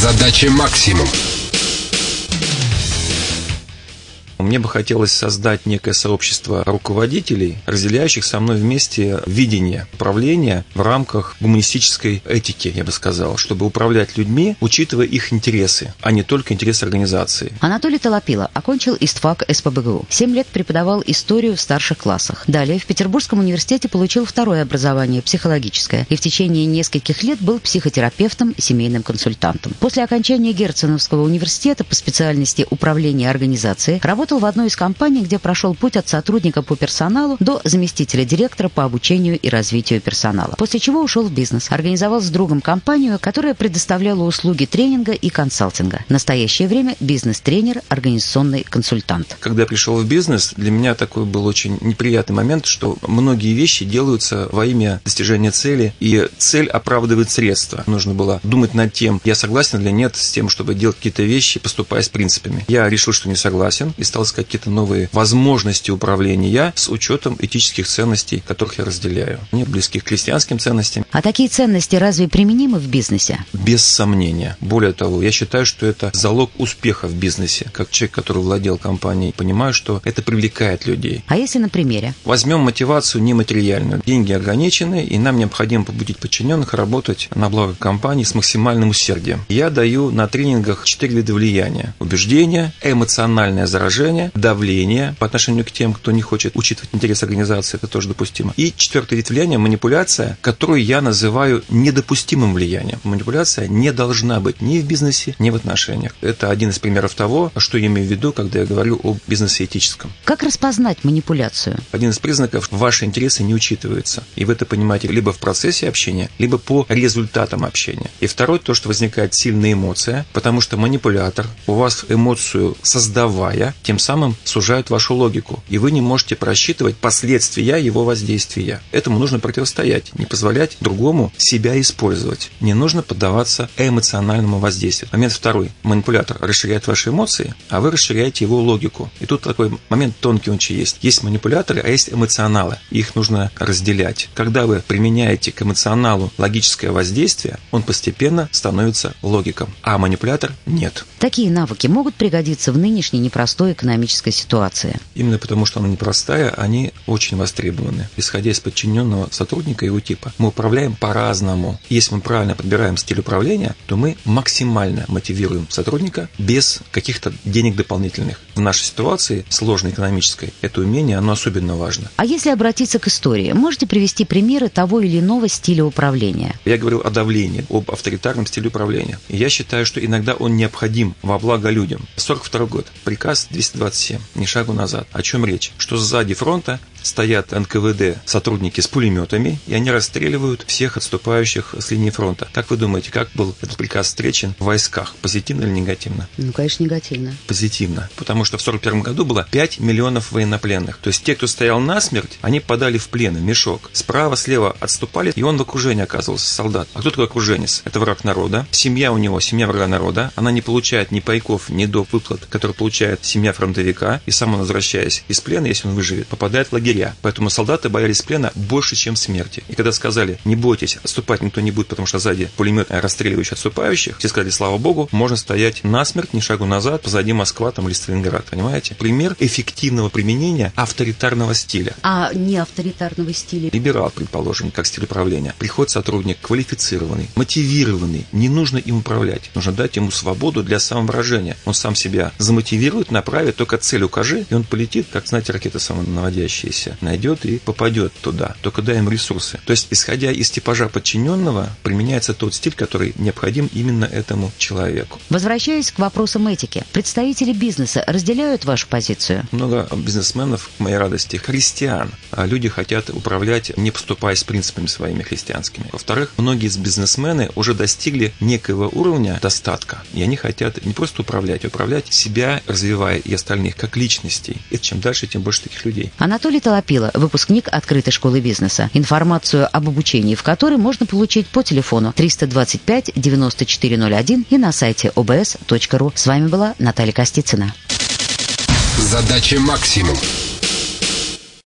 Задача максимум. Мне бы хотелось создать некое сообщество руководителей, разделяющих со мной вместе видение управления в рамках гуманистической этики, я бы сказал, чтобы управлять людьми, учитывая их интересы, а не только интересы организации. Анатолий Толопила окончил ИСТФАК СПБГУ. Семь лет преподавал историю в старших классах. Далее в Петербургском университете получил второе образование, психологическое, и в течение нескольких лет был психотерапевтом семейным консультантом. После окончания Герценовского университета по специальности управления организацией Работал в одной из компаний, где прошел путь от сотрудника по персоналу до заместителя директора по обучению и развитию персонала. После чего ушел в бизнес. Организовал с другом компанию, которая предоставляла услуги тренинга и консалтинга. В настоящее время бизнес-тренер, организационный консультант. Когда пришел в бизнес, для меня такой был очень неприятный момент, что многие вещи делаются во имя достижения цели, и цель оправдывает средства. Нужно было думать над тем, я согласен или нет с тем, чтобы делать какие-то вещи, поступая с принципами. Я решил, что не согласен, и стал искать какие-то новые возможности управления с учетом этических ценностей, которых я разделяю. Мне близких к христианским ценностям. А такие ценности разве применимы в бизнесе? Без сомнения. Более того, я считаю, что это залог успеха в бизнесе. Как человек, который владел компанией, понимаю, что это привлекает людей. А если на примере? Возьмем мотивацию нематериальную. Деньги ограничены, и нам необходимо побудить подчиненных работать на благо компании с максимальным усердием. Я даю на тренингах четыре вида влияния. Убеждение, эмоциональное заражение, давление, давление по отношению к тем, кто не хочет учитывать интерес организации, это тоже допустимо. И четвертый вид влияния – манипуляция, которую я называю недопустимым влиянием. Манипуляция не должна быть ни в бизнесе, ни в отношениях. Это один из примеров того, что я имею в виду, когда я говорю о бизнесе этическом. Как распознать манипуляцию? Один из признаков – ваши интересы не учитываются. И вы это понимаете либо в процессе общения, либо по результатам общения. И второй – то, что возникает сильная эмоция, потому что манипулятор у вас эмоцию создавая, тем самым сужают вашу логику, и вы не можете просчитывать последствия его воздействия. Этому нужно противостоять, не позволять другому себя использовать. Не нужно поддаваться эмоциональному воздействию. Момент второй. Манипулятор расширяет ваши эмоции, а вы расширяете его логику. И тут такой момент тонкий он есть. Есть манипуляторы, а есть эмоционалы. Их нужно разделять. Когда вы применяете к эмоционалу логическое воздействие, он постепенно становится логиком, а манипулятор нет. Такие навыки могут пригодиться в нынешней непростой экономике экономическая ситуация. Именно потому, что она непростая, они очень востребованы. Исходя из подчиненного сотрудника его типа, мы управляем по-разному. Если мы правильно подбираем стиль управления, то мы максимально мотивируем сотрудника без каких-то денег дополнительных. В нашей ситуации, сложной экономической, это умение, оно особенно важно. А если обратиться к истории, можете привести примеры того или иного стиля управления? Я говорил о давлении, об авторитарном стиле управления. Я считаю, что иногда он необходим во благо людям. 42 год. Приказ 200 27. Ни шагу назад. О чем речь? Что сзади фронта стоят НКВД сотрудники с пулеметами, и они расстреливают всех отступающих с линии фронта. Как вы думаете, как был этот приказ встречен в войсках? Позитивно или негативно? Ну, конечно, негативно. Позитивно. Потому что в 1941 году было 5 миллионов военнопленных. То есть те, кто стоял насмерть, они подали в плен, в мешок. Справа, слева отступали, и он в окружении оказывался, солдат. А кто такой окруженец? Это враг народа. Семья у него, семья врага народа. Она не получает ни пайков, ни доп. выплат, которые получает семья фронтовика. И сам он, возвращаясь из плена, если он выживет, попадает в лагерь лагеря. Поэтому солдаты боялись плена больше, чем смерти. И когда сказали, не бойтесь, отступать никто не будет, потому что сзади пулемет расстреливающий отступающих, все сказали, слава богу, можно стоять насмерть, ни шагу назад, позади Москва там, или Сталинград. Понимаете? Пример эффективного применения авторитарного стиля. А не авторитарного стиля? Либерал, предположим, как стиль управления. Приходит сотрудник квалифицированный, мотивированный. Не нужно им управлять. Нужно дать ему свободу для самовыражения. Он сам себя замотивирует, направит, только цель укажи, и он полетит, как, знаете, ракеты самонаводящиеся профессия найдет и попадет туда. Только дай им ресурсы. То есть, исходя из типажа подчиненного, применяется тот стиль, который необходим именно этому человеку. Возвращаясь к вопросам этики, представители бизнеса разделяют вашу позицию? Много бизнесменов, к моей радости, христиан. А люди хотят управлять, не поступая с принципами своими христианскими. Во-вторых, многие из бизнесмены уже достигли некого уровня достатка, и они хотят не просто управлять, а управлять себя, развивая и остальных как личностей. И чем дальше, тем больше таких людей. Анатолий Толопила, выпускник открытой школы бизнеса. Информацию об обучении в которой можно получить по телефону 325 9401 и на сайте obs.ru. С вами была Наталья Костицына. Задача максимум.